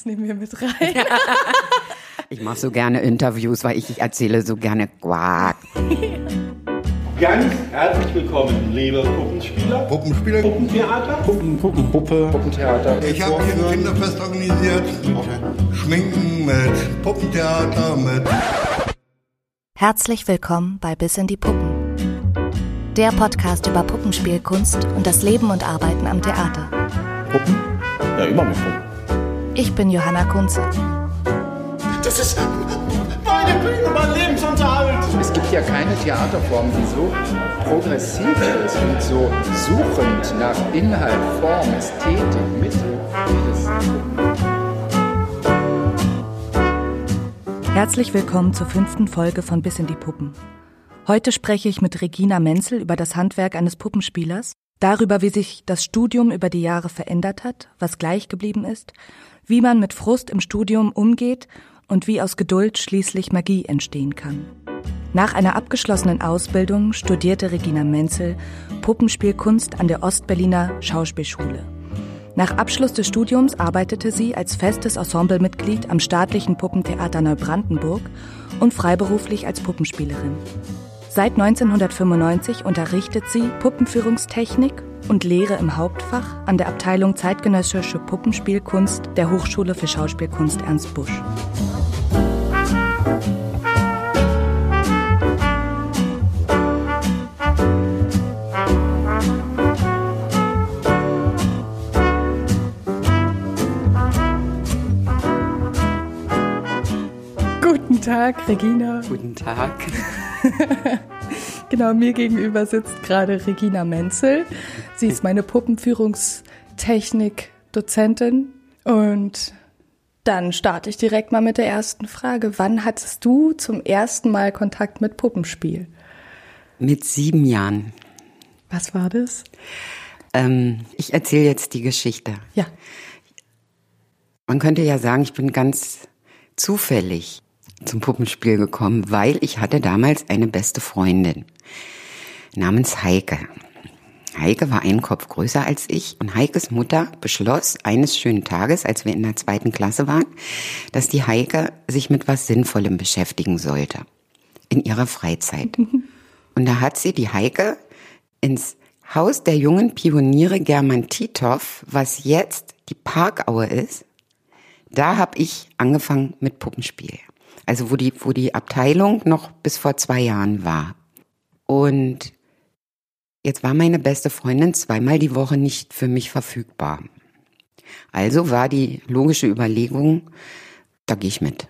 Das nehmen wir mit rein. Ich mache so gerne Interviews, weil ich, ich erzähle so gerne Quack. Ganz herzlich willkommen, liebe Puppenspieler, Puppenspieler. Puppentheater, Puppen, Puppenpuppe, Puppentheater. Ich habe hier ein Kinderfest organisiert mit Schminken, mit Puppentheater, mit Herzlich willkommen bei Bis in die Puppen. Der Podcast über Puppenspielkunst und das Leben und Arbeiten am Theater. Puppen? Ja, immer mit Puppen. Ich bin Johanna Kunze. Das ist meine Bühne, mein Lebensunterhalt. Es gibt ja keine Theaterform, die so progressiv ist und so suchend nach Inhalt, Form, Ästhetik, Mittel Herzlich willkommen zur fünften Folge von Bis in die Puppen. Heute spreche ich mit Regina Menzel über das Handwerk eines Puppenspielers, darüber, wie sich das Studium über die Jahre verändert hat, was gleich geblieben ist, wie man mit Frust im Studium umgeht und wie aus Geduld schließlich Magie entstehen kann. Nach einer abgeschlossenen Ausbildung studierte Regina Menzel Puppenspielkunst an der Ostberliner Schauspielschule. Nach Abschluss des Studiums arbeitete sie als festes Ensemblemitglied am staatlichen Puppentheater Neubrandenburg und freiberuflich als Puppenspielerin. Seit 1995 unterrichtet sie Puppenführungstechnik und Lehre im Hauptfach an der Abteilung Zeitgenössische Puppenspielkunst der Hochschule für Schauspielkunst Ernst Busch. Guten Tag, Regina. Guten Tag. Genau, mir gegenüber sitzt gerade Regina Menzel. Sie ist meine Puppenführungstechnik-Dozentin. Und dann starte ich direkt mal mit der ersten Frage. Wann hattest du zum ersten Mal Kontakt mit Puppenspiel? Mit sieben Jahren. Was war das? Ähm, ich erzähle jetzt die Geschichte. Ja. Man könnte ja sagen, ich bin ganz zufällig zum Puppenspiel gekommen, weil ich hatte damals eine beste Freundin namens Heike. Heike war einen Kopf größer als ich und Heikes Mutter beschloss eines schönen Tages, als wir in der zweiten Klasse waren, dass die Heike sich mit was Sinnvollem beschäftigen sollte in ihrer Freizeit. Und da hat sie die Heike ins Haus der jungen Pioniere German Titov, was jetzt die Parkaue ist, da habe ich angefangen mit Puppenspiel. Also wo die, wo die Abteilung noch bis vor zwei Jahren war. Und jetzt war meine beste Freundin zweimal die Woche nicht für mich verfügbar. Also war die logische Überlegung, da gehe ich mit.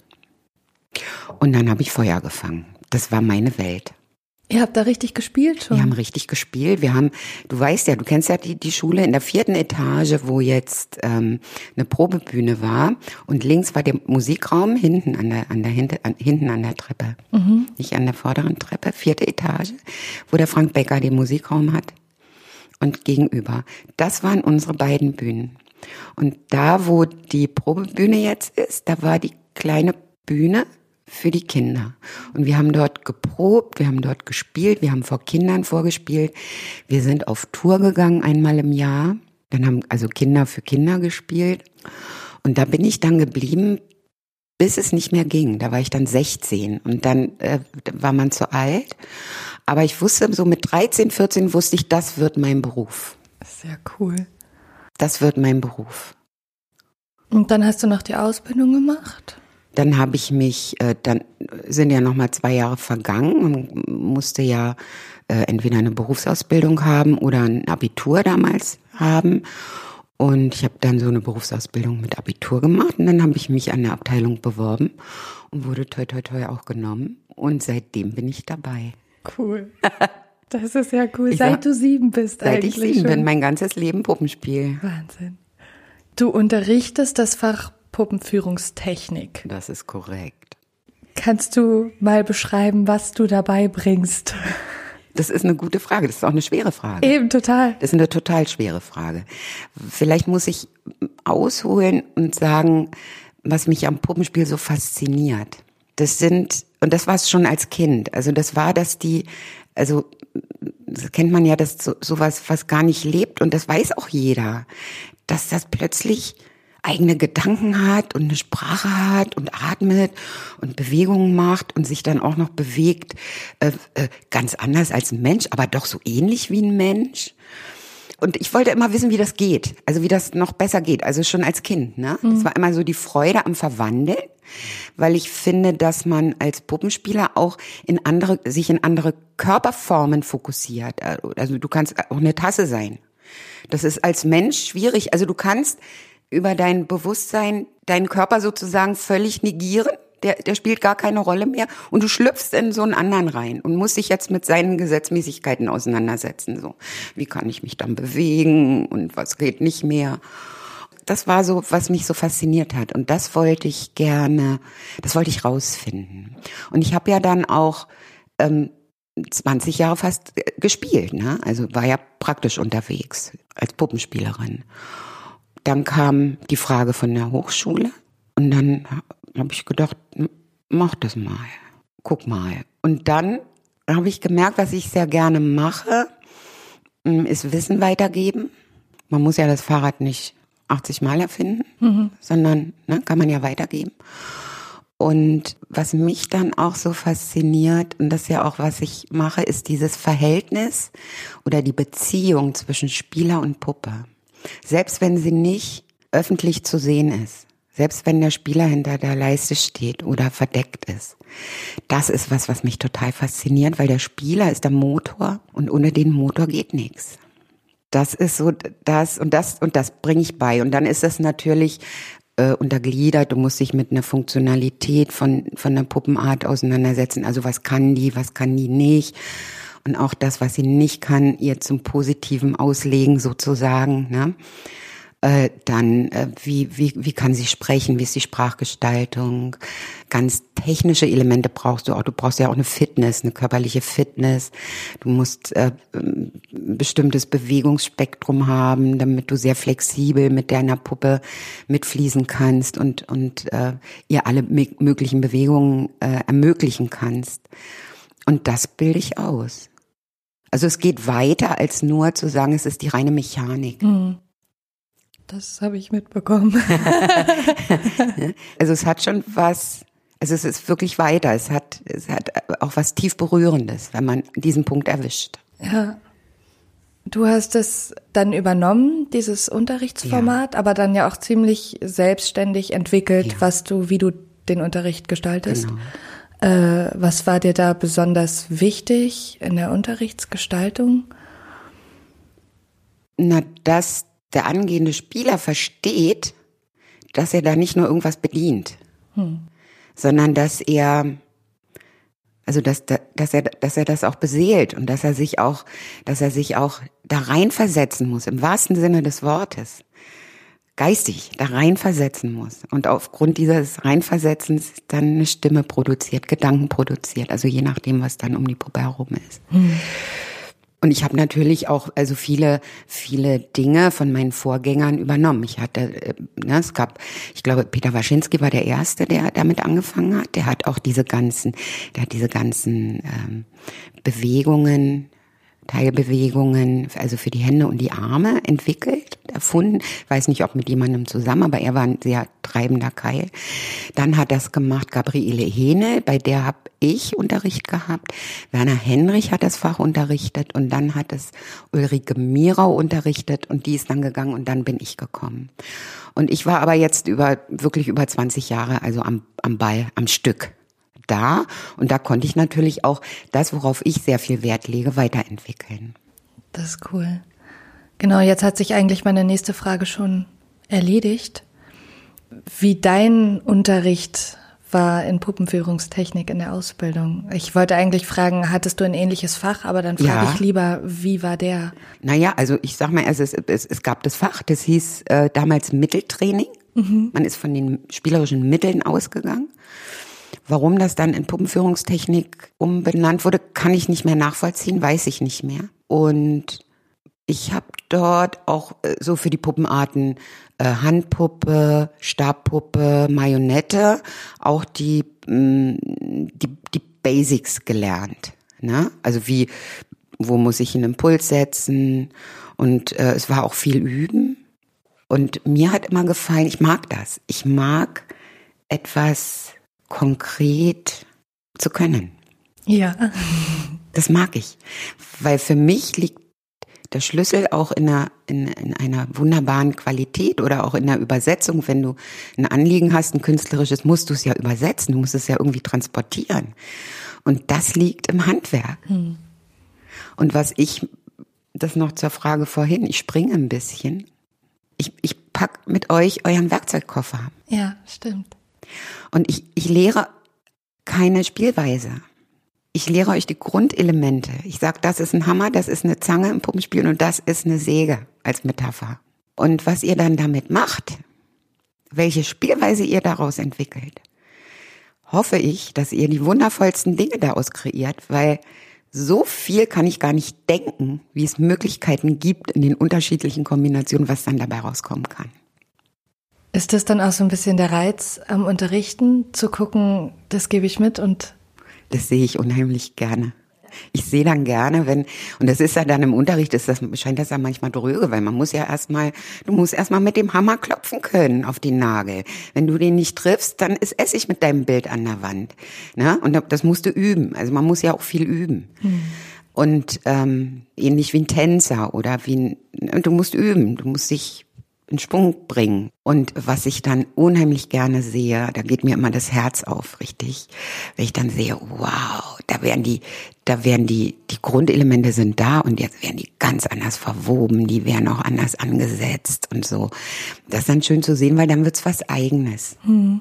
Und dann habe ich Feuer gefangen. Das war meine Welt. Ihr habt da richtig gespielt schon? Wir haben richtig gespielt. Wir haben, du weißt ja, du kennst ja die, die Schule in der vierten Etage, wo jetzt ähm, eine Probebühne war und links war der Musikraum hinten an der an der hinten an, hinten an der Treppe, mhm. nicht an der vorderen Treppe, vierte Etage, wo der Frank Becker den Musikraum hat und gegenüber. Das waren unsere beiden Bühnen. Und da, wo die Probebühne jetzt ist, da war die kleine Bühne für die Kinder. Und wir haben dort geprobt, wir haben dort gespielt, wir haben vor Kindern vorgespielt. Wir sind auf Tour gegangen einmal im Jahr. Dann haben also Kinder für Kinder gespielt. Und da bin ich dann geblieben, bis es nicht mehr ging. Da war ich dann 16 und dann äh, war man zu alt. Aber ich wusste, so mit 13, 14 wusste ich, das wird mein Beruf. Sehr cool. Das wird mein Beruf. Und dann hast du noch die Ausbildung gemacht? Dann habe ich mich, äh, dann sind ja noch mal zwei Jahre vergangen und musste ja äh, entweder eine Berufsausbildung haben oder ein Abitur damals haben. Und ich habe dann so eine Berufsausbildung mit Abitur gemacht und dann habe ich mich an der Abteilung beworben und wurde toi toi toi auch genommen. Und seitdem bin ich dabei. Cool. Das ist ja cool. Ich seit sag- du sieben bist Seit eigentlich ich sieben schon. bin, mein ganzes Leben Puppenspiel. Wahnsinn. Du unterrichtest das Fach Puppenführungstechnik. Das ist korrekt. Kannst du mal beschreiben, was du dabei bringst? Das ist eine gute Frage. Das ist auch eine schwere Frage. Eben total. Das ist eine total schwere Frage. Vielleicht muss ich ausholen und sagen, was mich am Puppenspiel so fasziniert. Das sind, und das war es schon als Kind. Also das war, dass die, also das kennt man ja, dass so, sowas, was gar nicht lebt, und das weiß auch jeder, dass das plötzlich eigene Gedanken hat und eine Sprache hat und atmet und Bewegungen macht und sich dann auch noch bewegt, äh, äh, ganz anders als ein Mensch, aber doch so ähnlich wie ein Mensch. Und ich wollte immer wissen, wie das geht, also wie das noch besser geht, also schon als Kind. Ne? Mhm. Das war immer so die Freude am Verwandeln, weil ich finde, dass man als Puppenspieler auch in andere, sich in andere Körperformen fokussiert. Also du kannst auch eine Tasse sein. Das ist als Mensch schwierig. Also du kannst über dein Bewusstsein deinen Körper sozusagen völlig negieren. Der, der spielt gar keine Rolle mehr und du schlüpfst in so einen anderen rein und musst dich jetzt mit seinen Gesetzmäßigkeiten auseinandersetzen. So, wie kann ich mich dann bewegen und was geht nicht mehr? Das war so, was mich so fasziniert hat und das wollte ich gerne, das wollte ich rausfinden. Und ich habe ja dann auch ähm, 20 Jahre fast äh, gespielt, ne? Also war ja praktisch unterwegs als Puppenspielerin. Dann kam die Frage von der Hochschule und dann habe ich gedacht, mach das mal, guck mal. Und dann habe ich gemerkt, was ich sehr gerne mache, hm, ist Wissen weitergeben. Man muss ja das Fahrrad nicht 80 Mal erfinden, mhm. sondern ne, kann man ja weitergeben. Und was mich dann auch so fasziniert, und das ist ja auch, was ich mache, ist dieses Verhältnis oder die Beziehung zwischen Spieler und Puppe. Selbst wenn sie nicht öffentlich zu sehen ist, selbst wenn der Spieler hinter der Leiste steht oder verdeckt ist. Das ist was, was mich total fasziniert, weil der Spieler ist der Motor und ohne den Motor geht nichts. Das ist so das und das und das bringe ich bei. Und dann ist es natürlich äh, untergliedert. Du musst dich mit einer Funktionalität von von der Puppenart auseinandersetzen. Also was kann die, was kann die nicht? Und auch das, was sie nicht kann, ihr zum Positiven auslegen sozusagen. Ne? Äh, dann, äh, wie, wie, wie kann sie sprechen, wie ist die Sprachgestaltung? Ganz technische Elemente brauchst du auch. Du brauchst ja auch eine Fitness, eine körperliche Fitness. Du musst äh, ein bestimmtes Bewegungsspektrum haben, damit du sehr flexibel mit deiner Puppe mitfließen kannst und, und äh, ihr alle möglichen Bewegungen äh, ermöglichen kannst. Und das bilde ich aus. Also es geht weiter als nur zu sagen, es ist die reine Mechanik. Mhm. Das habe ich mitbekommen. also es hat schon was, also es ist wirklich weiter. Es hat, es hat auch was tief berührendes, wenn man diesen Punkt erwischt. Ja. Du hast es dann übernommen, dieses Unterrichtsformat, ja. aber dann ja auch ziemlich selbstständig entwickelt, ja. was du, wie du den Unterricht gestaltest. Genau. Äh, was war dir da besonders wichtig in der Unterrichtsgestaltung? Na, dass der angehende Spieler versteht, dass er da nicht nur irgendwas bedient, hm. sondern dass er, also dass, dass er, dass er das auch beseelt und dass er sich auch, dass er sich auch da reinversetzen muss, im wahrsten Sinne des Wortes geistig da reinversetzen muss und aufgrund dieses Reinversetzens dann eine Stimme produziert, Gedanken produziert, also je nachdem, was dann um die Puppe herum ist. Hm. Und ich habe natürlich auch also viele viele Dinge von meinen Vorgängern übernommen. Ich hatte äh, ne, es gab ich glaube Peter Waschinski war der erste, der damit angefangen hat. Der hat auch diese ganzen der hat diese ganzen ähm, Bewegungen Teilbewegungen, also für die Hände und die Arme entwickelt, erfunden. Weiß nicht, ob mit jemandem zusammen, aber er war ein sehr treibender Keil. Dann hat das gemacht Gabriele Hene, bei der habe ich Unterricht gehabt. Werner Henrich hat das Fach unterrichtet und dann hat es Ulrike Mirau unterrichtet und die ist dann gegangen und dann bin ich gekommen. Und ich war aber jetzt über, wirklich über 20 Jahre, also am, am Ball, am Stück da und da konnte ich natürlich auch das, worauf ich sehr viel Wert lege, weiterentwickeln. Das ist cool. Genau, jetzt hat sich eigentlich meine nächste Frage schon erledigt. Wie dein Unterricht war in Puppenführungstechnik in der Ausbildung. Ich wollte eigentlich fragen, hattest du ein ähnliches Fach, aber dann frage ja. ich lieber, wie war der? Naja, also ich sag mal, es, es, es gab das Fach, das hieß äh, damals Mitteltraining. Mhm. Man ist von den spielerischen Mitteln ausgegangen. Warum das dann in Puppenführungstechnik umbenannt wurde, kann ich nicht mehr nachvollziehen, weiß ich nicht mehr. Und ich habe dort auch äh, so für die Puppenarten äh, Handpuppe, Stabpuppe, Marionette auch die, mh, mm, die, die Basics gelernt. Ne? Also wie, wo muss ich einen Impuls setzen? Und äh, es war auch viel Üben. Und mir hat immer gefallen, ich mag das. Ich mag etwas konkret zu können. Ja. Das mag ich. Weil für mich liegt der Schlüssel auch in einer, in, in einer wunderbaren Qualität oder auch in der Übersetzung. Wenn du ein Anliegen hast, ein künstlerisches, musst du es ja übersetzen, du musst es ja irgendwie transportieren. Und das liegt im Handwerk. Hm. Und was ich, das noch zur Frage vorhin, ich springe ein bisschen. Ich, ich pack mit euch euren Werkzeugkoffer. Ja, stimmt. Und ich, ich lehre keine Spielweise. Ich lehre euch die Grundelemente. Ich sage, das ist ein Hammer, das ist eine Zange im Puppenspiel und das ist eine Säge als Metapher. Und was ihr dann damit macht, welche Spielweise ihr daraus entwickelt, hoffe ich, dass ihr die wundervollsten Dinge daraus kreiert, weil so viel kann ich gar nicht denken, wie es Möglichkeiten gibt in den unterschiedlichen Kombinationen, was dann dabei rauskommen kann. Ist das dann auch so ein bisschen der Reiz am Unterrichten, zu gucken, das gebe ich mit und das sehe ich unheimlich gerne. Ich sehe dann gerne, wenn, und das ist ja dann im Unterricht, ist das, scheint das ja manchmal dröge, weil man muss ja erstmal, du musst erstmal mit dem Hammer klopfen können auf den Nagel. Wenn du den nicht triffst, dann ist Essig mit deinem Bild an der Wand. Ne? Und das musst du üben. Also man muss ja auch viel üben. Hm. Und ähm, ähnlich wie ein Tänzer oder wie ein, du musst üben, du musst dich in Schwung bringen. Und was ich dann unheimlich gerne sehe, da geht mir immer das Herz auf, richtig, wenn ich dann sehe, wow, da werden die, da werden die, die Grundelemente sind da und jetzt werden die ganz anders verwoben, die werden auch anders angesetzt und so. Das ist dann schön zu sehen, weil dann wird's was Eigenes. Hm.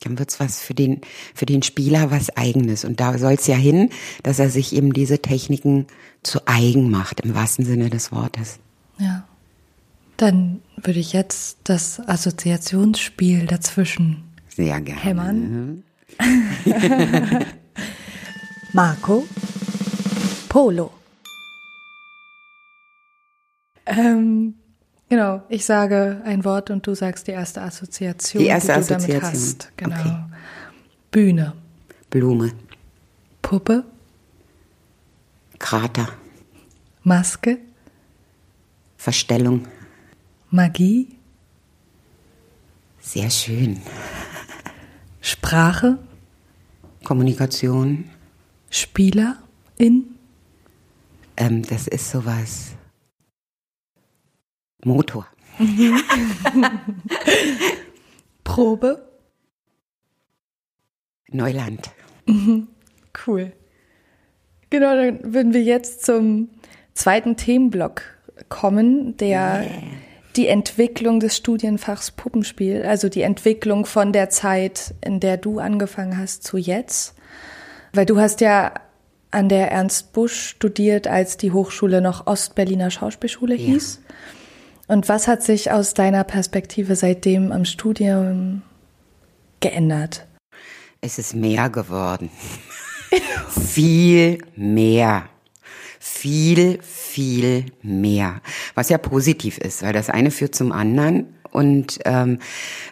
Dann wird's was für den, für den Spieler was Eigenes. Und da soll's ja hin, dass er sich eben diese Techniken zu eigen macht, im wahrsten Sinne des Wortes. Ja. Dann würde ich jetzt das Assoziationsspiel dazwischen Sehr gerne. hämmern. Marco Polo. Ähm, genau, ich sage ein Wort und du sagst die erste Assoziation, die, erste die Assoziation. du damit hast. Genau. Okay. Bühne. Blume. Puppe. Krater. Maske. Verstellung. Magie? Sehr schön. Sprache? Kommunikation? Spieler? In? Ähm, das ist sowas. Motor. Probe? Neuland. Cool. Genau, dann würden wir jetzt zum zweiten Themenblock kommen, der yeah die Entwicklung des Studienfachs Puppenspiel, also die Entwicklung von der Zeit, in der du angefangen hast, zu jetzt. Weil du hast ja an der Ernst Busch studiert, als die Hochschule noch Ostberliner Schauspielschule ja. hieß. Und was hat sich aus deiner Perspektive seitdem am Studium geändert? Es ist mehr geworden. Viel mehr viel, viel mehr. Was ja positiv ist, weil das eine führt zum anderen. Und ähm,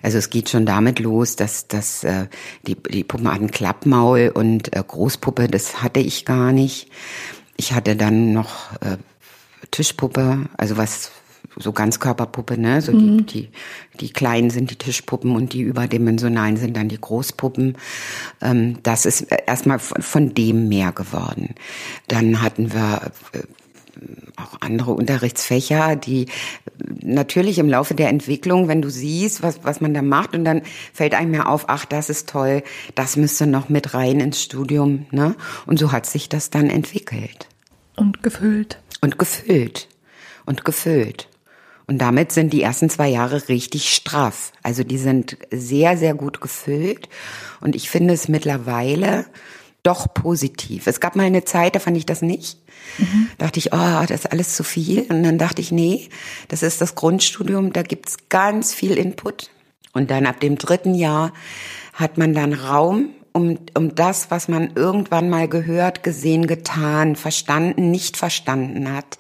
also es geht schon damit los, dass, dass äh, die, die Puppen hatten Klappmaul und äh, Großpuppe, das hatte ich gar nicht. Ich hatte dann noch äh, Tischpuppe, also was so Ganzkörperpuppe, ne? So mhm. die, die, die kleinen sind die Tischpuppen und die überdimensionalen sind dann die Großpuppen. Ähm, das ist erstmal von, von dem mehr geworden. Dann hatten wir äh, auch andere Unterrichtsfächer, die natürlich im Laufe der Entwicklung, wenn du siehst, was, was man da macht, und dann fällt einem ja auf, ach, das ist toll, das müsste noch mit rein ins Studium, ne? Und so hat sich das dann entwickelt. Und gefüllt. Und gefüllt. Und gefüllt. Und damit sind die ersten zwei Jahre richtig straff. Also die sind sehr, sehr gut gefüllt. Und ich finde es mittlerweile doch positiv. Es gab mal eine Zeit, da fand ich das nicht. Mhm. Dachte ich, oh, das ist alles zu viel. Und dann dachte ich, nee, das ist das Grundstudium, da gibt's ganz viel Input. Und dann ab dem dritten Jahr hat man dann Raum, um, um das, was man irgendwann mal gehört, gesehen, getan, verstanden, nicht verstanden hat,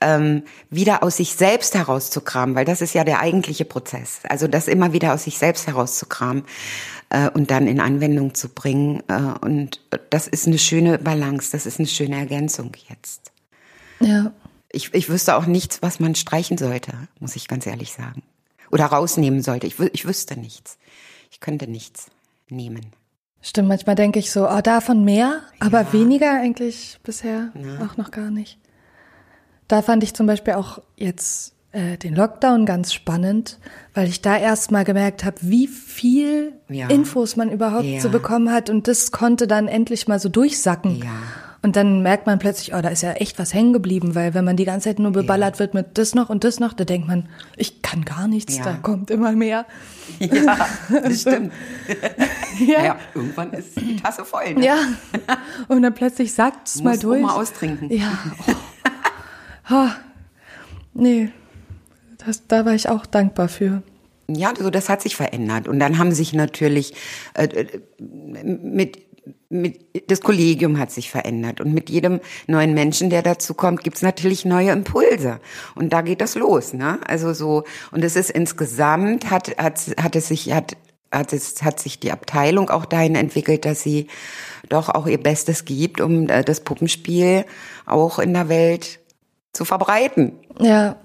ähm, wieder aus sich selbst herauszukramen, weil das ist ja der eigentliche Prozess. Also das immer wieder aus sich selbst herauszukramen äh, und dann in Anwendung zu bringen. Äh, und das ist eine schöne Balance, das ist eine schöne Ergänzung jetzt. Ja. Ich, ich wüsste auch nichts, was man streichen sollte, muss ich ganz ehrlich sagen. Oder rausnehmen sollte. Ich, ich wüsste nichts. Ich könnte nichts nehmen. Stimmt, manchmal denke ich so, oh, davon mehr, aber Ja. weniger eigentlich bisher Ja. auch noch gar nicht. Da fand ich zum Beispiel auch jetzt äh, den Lockdown ganz spannend, weil ich da erst mal gemerkt habe, wie viel Ja. Infos man überhaupt Ja. so bekommen hat und das konnte dann endlich mal so durchsacken. Ja. Und dann merkt man plötzlich, oh, da ist ja echt was hängen geblieben, weil wenn man die ganze Zeit nur beballert wird mit das noch und das noch, da denkt man, ich kann gar nichts, Ja. da kommt immer mehr. Ja, das stimmt. Ja. Naja, irgendwann ist die Tasse voll. Ne? Ja. Und dann plötzlich sagt es mal durch. mal austrinken. Ja. Oh. Ha. Nee. Das, da war ich auch dankbar für. Ja, so das hat sich verändert. Und dann haben sich natürlich äh, äh, mit mit, das Kollegium hat sich verändert und mit jedem neuen Menschen, der dazu kommt, gibt's natürlich neue Impulse und da geht das los, ne? Also so und es ist insgesamt hat hat hat es sich hat hat es hat sich die Abteilung auch dahin entwickelt, dass sie doch auch ihr Bestes gibt, um äh, das Puppenspiel auch in der Welt zu verbreiten Ja.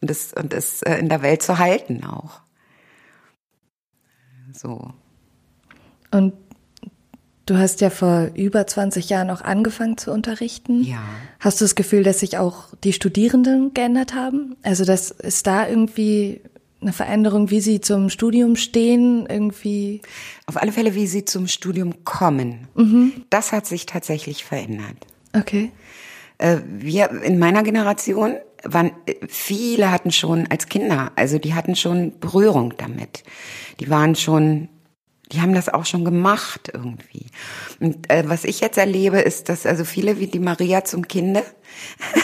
und das und das äh, in der Welt zu halten auch. So. Und du hast ja vor über 20 Jahren auch angefangen zu unterrichten. Ja. Hast du das Gefühl, dass sich auch die Studierenden geändert haben? Also, dass ist da irgendwie eine Veränderung, wie sie zum Studium stehen, irgendwie? Auf alle Fälle, wie sie zum Studium kommen. Das hat sich tatsächlich verändert. Okay. Äh, Wir in meiner Generation waren, äh, viele hatten schon als Kinder, also die hatten schon Berührung damit. Die waren schon, die haben das auch schon gemacht irgendwie. Und äh, was ich jetzt erlebe, ist, dass also viele wie die Maria zum Kinde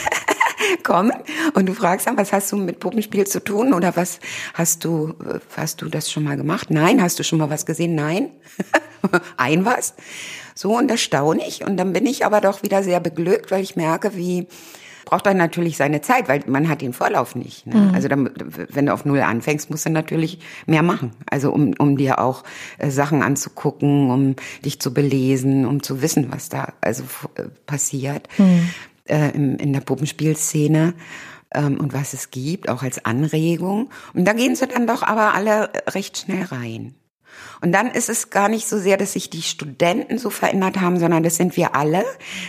kommen und du fragst dann, was hast du mit Puppenspiel zu tun oder was hast du, äh, hast du das schon mal gemacht? Nein, hast du schon mal was gesehen? Nein. Ein was? So und das staune ich und dann bin ich aber doch wieder sehr beglückt, weil ich merke, wie braucht dann natürlich seine Zeit, weil man hat den Vorlauf nicht. Ne? Also dann, wenn du auf Null anfängst, musst du natürlich mehr machen. Also um, um dir auch äh, Sachen anzugucken, um dich zu belesen, um zu wissen, was da also äh, passiert äh, im, in der Puppenspielszene ähm, und was es gibt, auch als Anregung. Und da gehen sie dann doch aber alle recht schnell rein. Und dann ist es gar nicht so sehr, dass sich die Studenten so verändert haben, sondern das sind wir alle,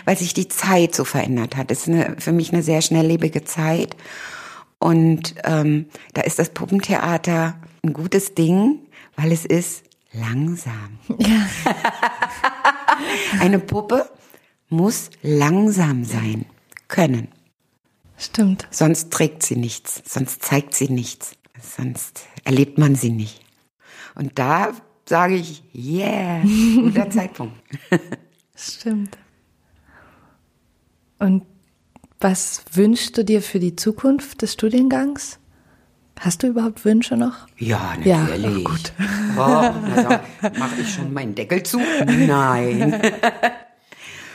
weil sich die Zeit so verändert hat. Das ist eine, für mich eine sehr schnelllebige Zeit. Und ähm, da ist das Puppentheater ein gutes Ding, weil es ist langsam. Ja. Eine Puppe muss langsam sein können. Stimmt. Sonst trägt sie nichts, sonst zeigt sie nichts, sonst erlebt man sie nicht. Und da sage ich, yeah, guter Zeitpunkt. Stimmt. Und was wünschst du dir für die Zukunft des Studiengangs? Hast du überhaupt Wünsche noch? Ja, Ja, natürlich. oh, gut. Oh, Mache ich schon meinen Deckel zu? Nein.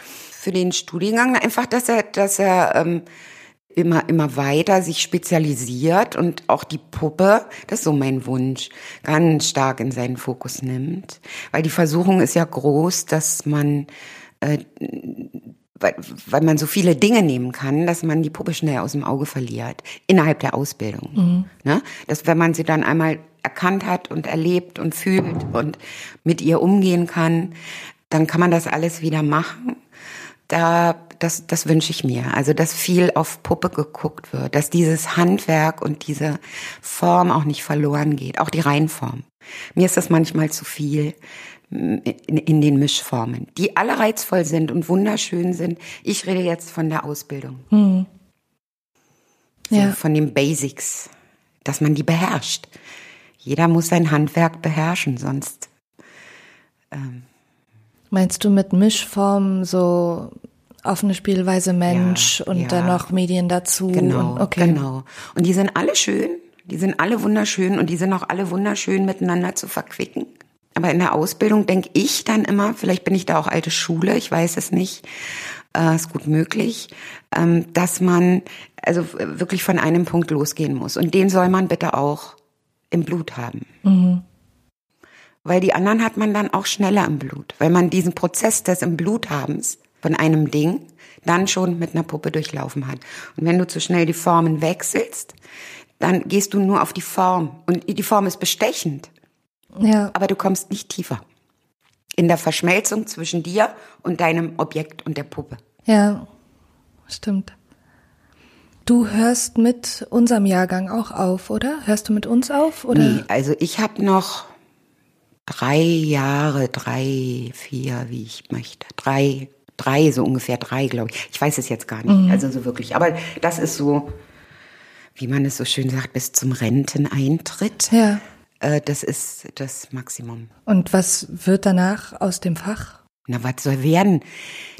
Für den Studiengang einfach, dass er, dass er ähm, immer, immer weiter sich spezialisiert und auch die Puppe, das ist so mein Wunsch, ganz stark in seinen Fokus nimmt. Weil die Versuchung ist ja groß, dass man äh, weil, weil man so viele Dinge nehmen kann, dass man die Puppe schnell aus dem Auge verliert, innerhalb der Ausbildung. Ne? Dass wenn man sie dann einmal erkannt hat und erlebt und fühlt und mit ihr umgehen kann, dann kann man das alles wieder machen. Da, das, das wünsche ich mir. Also, dass viel auf Puppe geguckt wird, dass dieses Handwerk und diese Form auch nicht verloren geht, auch die Reihenform. Mir ist das manchmal zu viel in, in den Mischformen, die alle reizvoll sind und wunderschön sind. Ich rede jetzt von der Ausbildung. So Ja. Von den Basics, dass man die beherrscht. Jeder muss sein Handwerk beherrschen, sonst Meinst du mit Mischform so offene Spielweise Mensch Ja, und ja. dann noch Medien dazu? Genau, und, okay. genau. Und die sind alle schön, die sind alle wunderschön und die sind auch alle wunderschön miteinander zu verquicken. Aber in der Ausbildung denke ich dann immer, vielleicht bin ich da auch alte Schule, ich weiß es nicht, äh, ist gut möglich, ähm, dass man also wirklich von einem Punkt losgehen muss. Und den soll man bitte auch im Blut haben. Weil die anderen hat man dann auch schneller im Blut, weil man diesen Prozess des im Blut habens von einem Ding dann schon mit einer Puppe durchlaufen hat. Und wenn du zu schnell die Formen wechselst, dann gehst du nur auf die Form. Und die Form ist bestechend. Ja. Aber du kommst nicht tiefer. In der Verschmelzung zwischen dir und deinem Objekt und der Puppe. Ja, stimmt. Du hörst mit unserem Jahrgang auch auf, oder? Hörst du mit uns auf? Oder? Nee, also ich habe noch drei Jahre, drei, vier, wie ich möchte. Drei, drei, so ungefähr drei, glaube ich. Ich weiß es jetzt gar nicht, also so wirklich. Aber das ist so, wie man es so schön sagt, bis zum Renteneintritt. Ja. Äh, das ist das Maximum. Und was wird danach aus dem Fach? Na, was soll werden?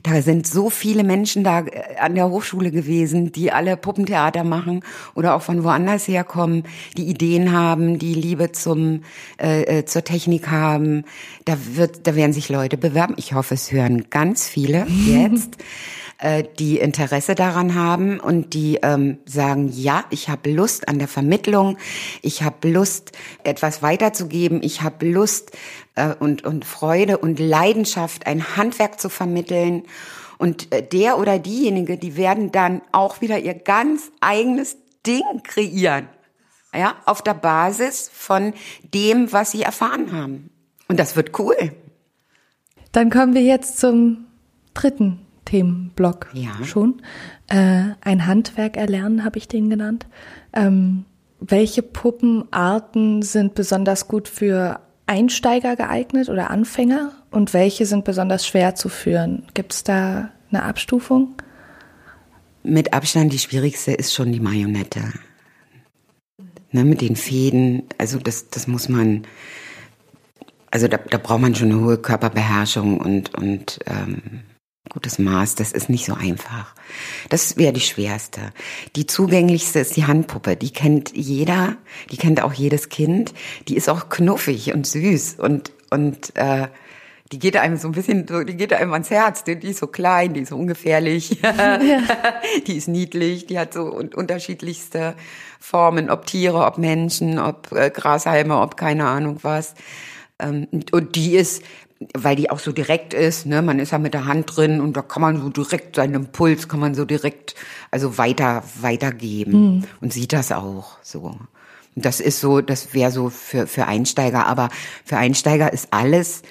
Da sind so viele Menschen da äh, an der Hochschule gewesen, die alle Puppentheater machen oder auch von woanders herkommen, die Ideen haben, die Liebe zum äh, äh, zur Technik haben. Da wird, da werden sich Leute bewerben. Ich hoffe, es hören ganz viele jetzt, äh, die Interesse daran haben und die ähm, sagen, ja, ich habe Lust an der Vermittlung, ich habe Lust, etwas weiterzugeben, ich habe Lust äh, und, und Freude und Leidenschaft, ein Handwerk zu vermitteln. Und äh, der oder diejenige, die werden dann auch wieder ihr ganz eigenes Ding kreieren. Ja, auf der Basis von dem, was sie erfahren haben. Und das wird cool. Dann kommen wir jetzt zum dritten Themenblock Ja. schon. Äh, ein Handwerk erlernen, habe ich den genannt. Ähm, welche Puppenarten sind besonders gut für Einsteiger geeignet oder Anfänger und welche sind besonders schwer zu führen? Gibt es da eine Abstufung? Mit Abstand die schwierigste ist schon die Marionette. Ne, mit den Fäden, also das, das muss man, also da, da braucht man schon eine hohe Körperbeherrschung und, und ähm, gutes Maß. Das ist nicht so einfach. Das wäre die schwerste. Die zugänglichste ist die Handpuppe. Die kennt jeder, die kennt auch jedes Kind. Die ist auch knuffig und süß und, und äh, die geht einem so ein bisschen, die geht einem ans Herz. Die, die ist so klein, die ist so ungefährlich, die ist niedlich, die hat so un unterschiedlichste Formen, ob Tiere, ob Menschen, ob äh, Grashalme, ob keine Ahnung was. Ähm, und die ist, weil die auch so direkt ist, ne, man ist ja mit der Hand drin und da kann man so direkt seinen Impuls kann man so direkt, also weiter, weitergeben und sieht das auch so. Und Das ist so, das wäre so für, für Einsteiger, aber für Einsteiger ist alles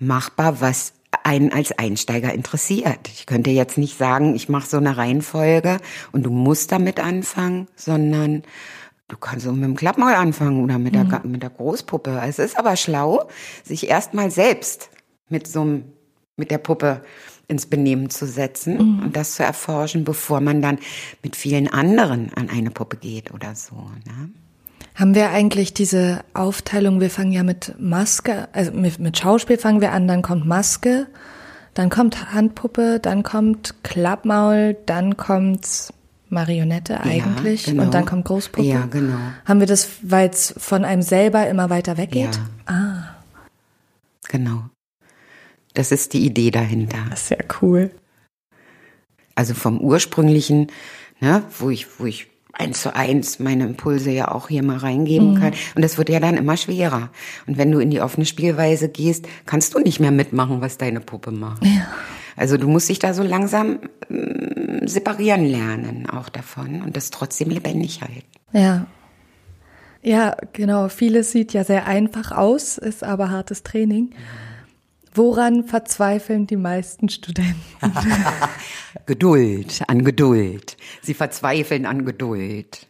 machbar, was einen als Einsteiger interessiert. Ich könnte jetzt nicht sagen, ich mache so eine Reihenfolge und du musst damit anfangen, sondern du kannst so mit dem Klappmaul anfangen oder mit, der, Ga- mit der Großpuppe. Es ist aber schlau, sich erstmal selbst mit so einem, mit der Puppe ins Benehmen zu setzen und das zu erforschen, bevor man dann mit vielen anderen an eine Puppe geht oder so. Ne? Haben wir eigentlich diese Aufteilung, wir fangen ja mit Maske, also mit, mit Schauspiel fangen wir an, dann kommt Maske, dann kommt Handpuppe, dann kommt Klappmaul, dann kommt Marionette eigentlich genau. und dann kommt Großpuppe. Ja, genau. Haben wir das, weil es von einem selber immer weiter weggeht? Ja. Ah, Genau. Das ist die Idee dahinter. ja cool. Also vom ursprünglichen, ne, wo ich, wo ich eins zu eins meine Impulse ja auch hier mal reingeben kann. Und das wird ja dann immer schwerer. Und wenn du in die offene Spielweise gehst, kannst du nicht mehr mitmachen, was deine Puppe macht. Also du musst dich da so langsam mm, separieren lernen auch davon und das trotzdem lebendig halten. Ja. Ja, genau. Vieles sieht ja sehr einfach aus, ist aber hartes Training. Woran verzweifeln die meisten Studenten? Geduld, an Geduld. Sie verzweifeln an Geduld.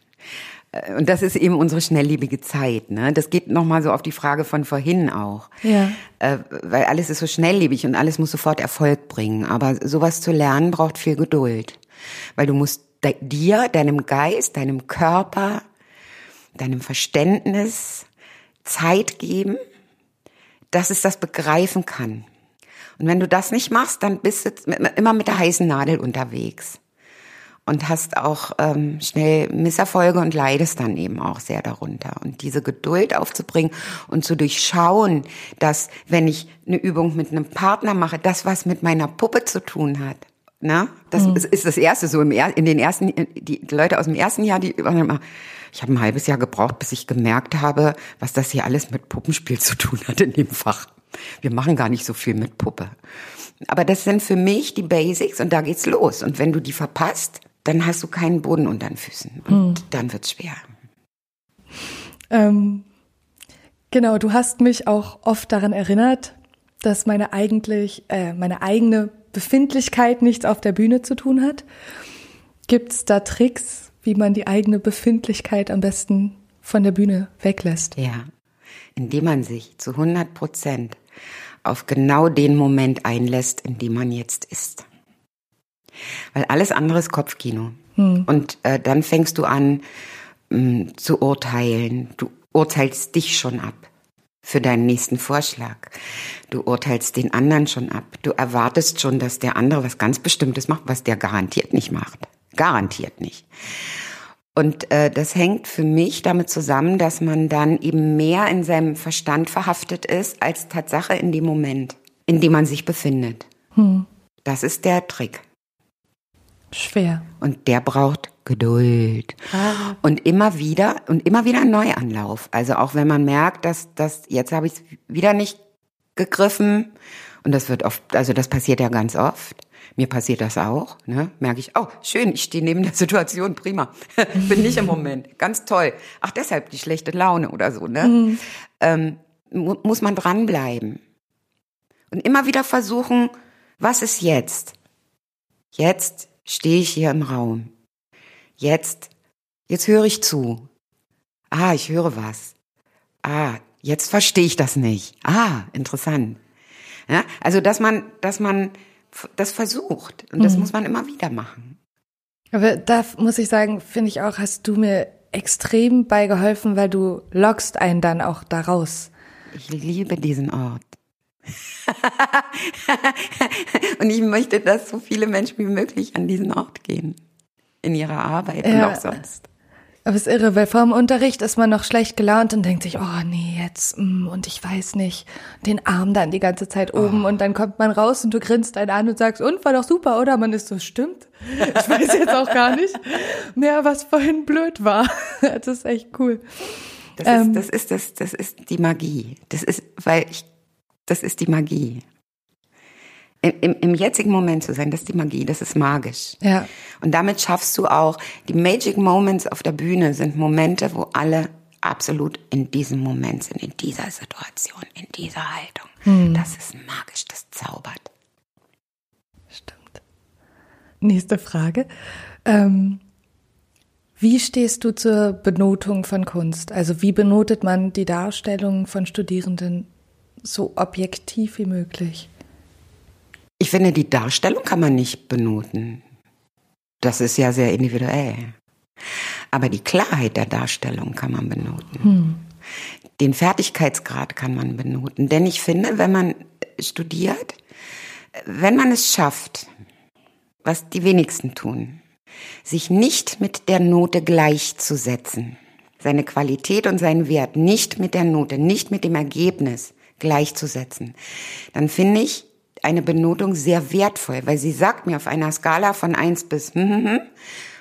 Äh, Und das ist eben unsere schnelllebige Zeit. Ne? Das geht nochmal so auf die Frage von vorhin auch. Ja. Äh, weil alles ist so schnelllebig und alles muss sofort Erfolg bringen. Aber sowas zu lernen braucht viel Geduld. Weil du musst de dir, deinem Geist, deinem Körper, deinem Verständnis Zeit geben, dass es das begreifen kann. Und wenn du das nicht machst, dann bist du immer mit der heißen Nadel unterwegs und hast auch ähm, schnell Misserfolge und leidest dann eben auch sehr darunter. Und diese Geduld aufzubringen und zu durchschauen, dass wenn ich eine Übung mit einem Partner mache, das was mit meiner Puppe zu tun hat. Na, das ist, ist das erste so im er, in den ersten die Leute aus dem ersten Jahr, die immer ich habe ein halbes Jahr gebraucht, bis ich gemerkt habe, was das hier alles mit Puppenspiel zu tun hat in dem Fach. Wir machen gar nicht so viel mit Puppe. Aber das sind für mich die Basics und da geht's los. Und wenn du die verpasst, dann hast du keinen Boden unter den Füßen. Und dann wird's schwer. Ähm, genau, du hast mich auch oft daran erinnert, dass meine eigentlich, äh, meine eigene Befindlichkeit nichts auf der Bühne zu tun hat. Gibt's da Tricks, wie man die eigene Befindlichkeit am besten von der Bühne weglässt? Ja. Indem man sich zu 100 Prozent auf genau den Moment einlässt, in dem man jetzt ist. Weil alles andere ist Kopfkino. Und äh, dann fängst du an mh, zu urteilen. Du urteilst dich schon ab für deinen nächsten Vorschlag. Du urteilst den anderen schon ab. Du erwartest schon, dass der andere was ganz Bestimmtes macht, was der garantiert nicht macht. Garantiert nicht. Und äh, das hängt für mich damit zusammen, dass man dann eben mehr in seinem Verstand verhaftet ist als Tatsache in dem Moment, in dem man sich befindet. Das ist der Trick. Schwer. Und der braucht Geduld. Und immer wieder, und immer wieder ein Neuanlauf. Also auch wenn man merkt, dass, dass jetzt habe ich es wieder nicht gegriffen. Und das wird oft, also das passiert ja ganz oft. Mir passiert das auch, ne? Merke ich, oh, schön, ich stehe neben der Situation, prima. Bin nicht im Moment. Ganz toll. Ach, deshalb die schlechte Laune oder so, ne? Ähm, mu muss man dranbleiben. Und immer wieder versuchen, was ist jetzt? Jetzt stehe ich hier im Raum. Jetzt, jetzt höre ich zu. Ah, ich höre was. Ah, jetzt verstehe ich das nicht. Ah, interessant. Ja, also, dass man, dass man das versucht. Und das muss man immer wieder machen. Aber da muss ich sagen, finde ich auch, hast du mir extrem beigeholfen, weil du lockst einen dann auch da raus. Ich liebe diesen Ort. und ich möchte, dass so viele Menschen wie möglich an diesen Ort gehen. In ihrer Arbeit und Ja. auch sonst. Aber es ist irre, weil vor dem Unterricht ist man noch schlecht gelaunt und denkt sich, oh nee, jetzt, mm, und ich weiß nicht, den Arm dann die ganze Zeit oben und dann kommt man raus und du grinst einen an und sagst, und war doch super, oder? Man ist so, stimmt. Ich weiß jetzt auch gar nicht mehr, was vorhin blöd war. Das ist echt cool. Das Ähm. ist, das ist, das, das ist die Magie. Das ist, weil ich, das ist die Magie. Im, im, jetzigen Moment zu sein, das ist die Magie, das ist magisch. Ja. Und damit schaffst du auch, die Magic Moments auf der Bühne sind Momente, wo alle absolut in diesem Moment sind, in dieser Situation, in dieser Haltung. Das ist magisch, das zaubert. Stimmt. Nächste Frage. Ähm, wie stehst du zur Benotung von Kunst? Also wie benotet man die Darstellungen von Studierenden so objektiv wie möglich? Ich finde, die Darstellung kann man nicht benoten. Das ist ja sehr individuell. Aber die Klarheit der Darstellung kann man benoten. Den Fertigkeitsgrad kann man benoten. Denn ich finde, wenn man studiert, wenn man es schafft, was die wenigsten tun, sich nicht mit der Note gleichzusetzen, seine Qualität und seinen Wert nicht mit der Note, nicht mit dem Ergebnis gleichzusetzen, dann finde ich eine Benotung sehr wertvoll, weil sie sagt mir auf einer Skala von eins bis hm, hm, hm,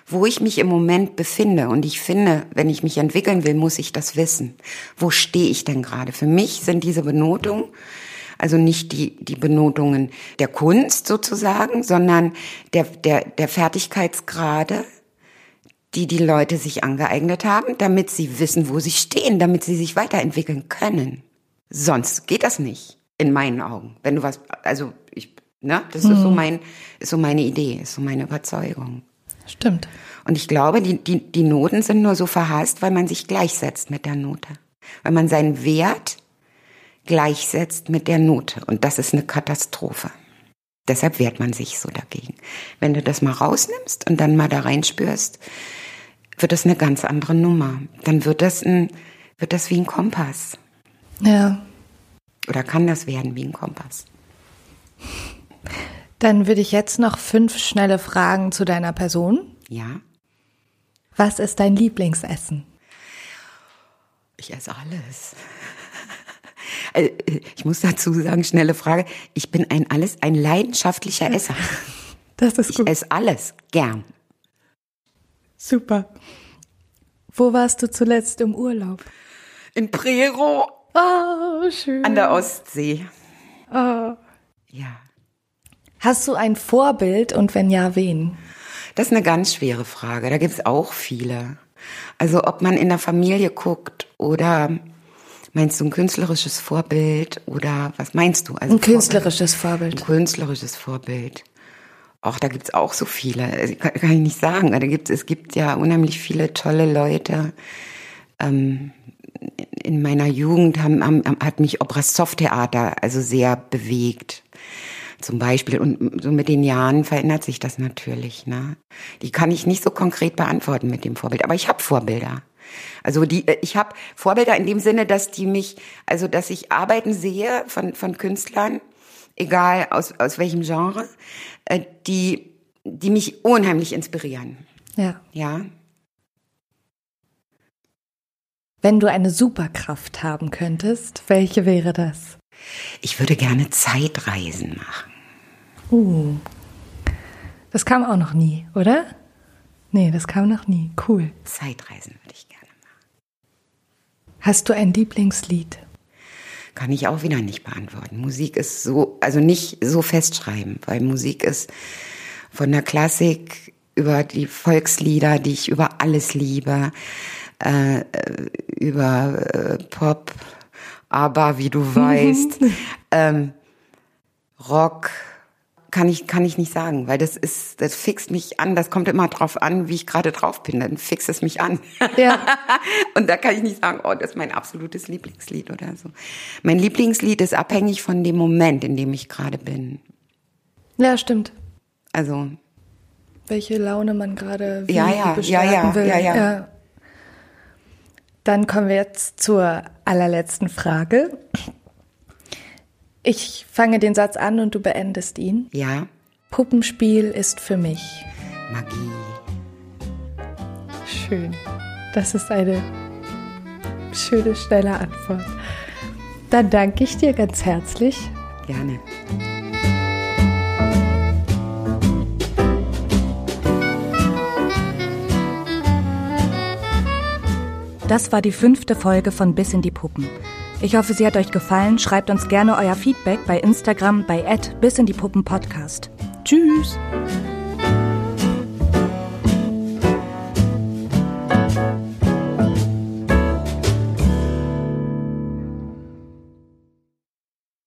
wo ich mich im Moment befinde. Und ich finde, wenn ich mich entwickeln will, muss ich das wissen. Wo stehe ich denn gerade? Für mich sind diese Benotungen, also nicht die, die Benotungen der Kunst sozusagen, sondern der, der, der Fertigkeitsgrade, die die Leute sich angeeignet haben, damit sie wissen, wo sie stehen, damit sie sich weiterentwickeln können. Sonst geht das nicht, in meinen Augen. Wenn du was, also ich, ne, das ist so mein, ist so meine Idee, ist so meine Überzeugung. Stimmt. Und ich glaube, die, die, die Noten sind nur so verhasst, weil man sich gleichsetzt mit der Note. Weil man seinen Wert gleichsetzt mit der Note. Und das ist eine Katastrophe. Deshalb wehrt man sich so dagegen. Wenn du das mal rausnimmst und dann mal da reinspürst, wird das eine ganz andere Nummer. Dann wird das ein, wird das wie ein Kompass. Ja. Oder kann das werden wie ein Kompass? Dann würde ich jetzt noch fünf schnelle Fragen zu deiner Person. Ja? Was ist dein Lieblingsessen? Ich esse alles. Also, Ich muss dazu sagen, schnelle Frage. Ich bin ein alles, ein leidenschaftlicher Esser. Das ist Ich gut. esse alles gern. Super. Wo warst du zuletzt im Urlaub? In Prero Oh, schön. an der Ostsee. Oh. Ja. Hast du ein Vorbild und wenn ja, wen? Das ist eine ganz schwere Frage. Da gibt's auch viele. Also ob man in der Familie guckt oder meinst du ein künstlerisches Vorbild oder was meinst du? Also Ein künstlerisches Vorbild. Ein künstlerisches Vorbild. Auch da gibt's auch so viele. Also, Kann, kann ich nicht sagen. Da gibt's, es gibt ja unheimlich viele tolle Leute. Ähm, in meiner Jugend haben, haben, hat mich Obrasov-Theater also sehr bewegt. Zum Beispiel. Und so mit den Jahren verändert sich das natürlich. Ne? Die kann ich nicht so konkret beantworten mit dem Vorbild. Aber ich habe Vorbilder. Also die, äh, ich habe Vorbilder in dem Sinne, dass die mich, also dass ich Arbeiten sehe von, von Künstlern, egal aus, aus welchem Genre, äh, die, die mich unheimlich inspirieren. Ja. Ja. Wenn du eine Superkraft haben könntest, welche wäre das? Ich würde gerne Zeitreisen machen. Uh. Das kam auch noch nie, oder? Nee, das kam noch nie. Cool. Zeitreisen würde ich gerne machen. Hast du ein Lieblingslied? Kann ich auch wieder nicht beantworten. Musik ist so, also nicht so festschreiben, weil Musik ist von der Klassik über die Volkslieder, die ich über alles liebe, äh, über äh, Pop, aber wie du weißt, ähm, Rock kann ich kann ich nicht sagen, weil das ist das fixt mich an, das kommt immer drauf an, wie ich gerade drauf bin, dann fixt es mich an. Ja. Und da kann ich nicht sagen, oh, das ist mein absolutes Lieblingslied oder so. Mein Lieblingslied ist abhängig von dem Moment, in dem ich gerade bin. Ja, stimmt. Also Welche Laune man gerade Ja, ja, ja, bestärken ja, will. ja, ja. Dann kommen wir jetzt zur allerletzten Frage. Ich fange den Satz an und du beendest ihn. ja, Puppenspiel ist für mich Magie. schön. Das ist eine schöne, schnelle Antwort. Dann danke ich dir ganz herzlich. Gerne. Das war die fünfte Folge von Bis in die Puppen. Ich hoffe, sie hat euch gefallen. Schreibt uns gerne euer Feedback bei Instagram bei bis in die Puppen Podcast. Tschüss!